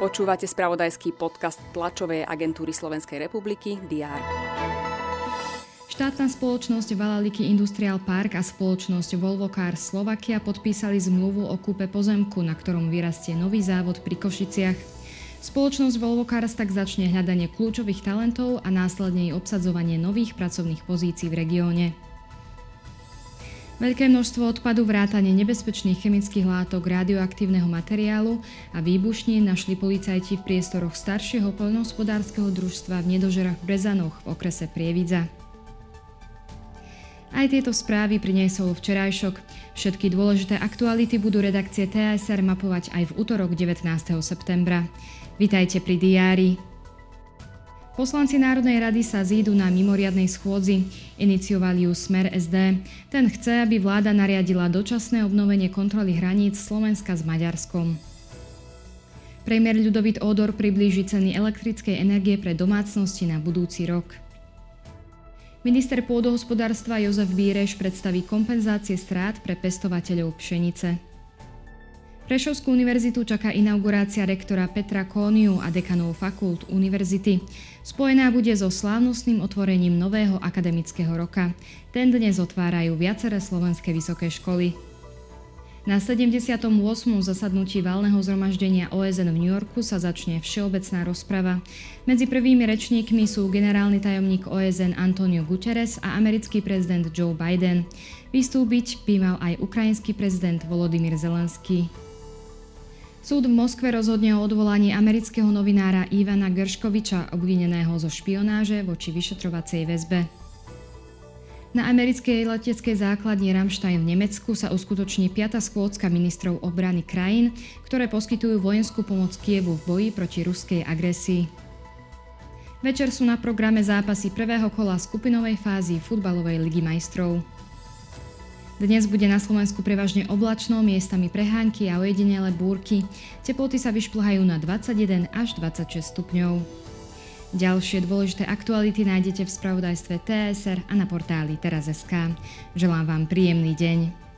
Počúvate spravodajský podcast tlačovej agentúry Slovenskej republiky DR. Štátna spoločnosť Valaliky Industrial Park a spoločnosť Volvo Cars Slovakia podpísali zmluvu o kúpe pozemku, na ktorom vyrastie nový závod pri Košiciach. Spoločnosť Volvo Cars tak začne hľadanie kľúčových talentov a následne jej obsadzovanie nových pracovných pozícií v regióne. Veľké množstvo odpadu, vrátane nebezpečných chemických látok, radioaktívneho materiálu a výbušnín našli policajti v priestoroch staršieho poľnohospodárskeho družstva v Nedožerách v Brezanoch v okrese Prievidza. Aj tieto správy priniesol včerajšok. Všetky dôležité aktuality budú redakcie TSR mapovať aj v útorok 19. septembra. Vitajte pri diári. Poslanci Národnej rady sa zídu na mimoriadnej schôdzi. Iniciovali ju Smer SD. Ten chce, aby vláda nariadila dočasné obnovenie kontroly hraníc Slovenska s Maďarskom. Premiér Ľudovit Ódor priblíži ceny elektrickej energie pre domácnosti na budúci rok. Minister pôdohospodárstva Jozef Bíreš predstaví kompenzácie strát pre pestovateľov pšenice. Prešovskú univerzitu čaká inaugurácia rektora Petra Kóniu a dekanov fakult univerzity. Spojená bude so slávnostným otvorením nového akademického roka. Ten dnes otvárajú viaceré slovenské vysoké školy. Na 78. zasadnutí valného zhromaždenia OSN v New Yorku sa začne všeobecná rozprava. Medzi prvými rečníkmi sú generálny tajomník OSN Antonio Guterres a americký prezident Joe Biden. Vystúpiť by mal aj ukrajinský prezident Volodymyr Zelenský. Súd v Moskve rozhodne o odvolaní amerického novinára Ivana Gerškoviča, obvineného zo špionáže voči vyšetrovacej väzbe. Na americkej leteckej základni Ramstein v Nemecku sa uskutoční 5. schôdzka ministrov obrany krajín, ktoré poskytujú vojenskú pomoc Kievu v boji proti ruskej agresii. Večer sú na programe zápasy prvého kola skupinovej fázy futbalovej ligy majstrov. Dnes bude na Slovensku prevažne oblačno, miestami prehánky a ojedinele búrky. Teploty sa vyšplhajú na 21 až 26 stupňov. Ďalšie dôležité aktuality nájdete v spravodajstve TSR a na portáli teraz.sk. Želám vám príjemný deň.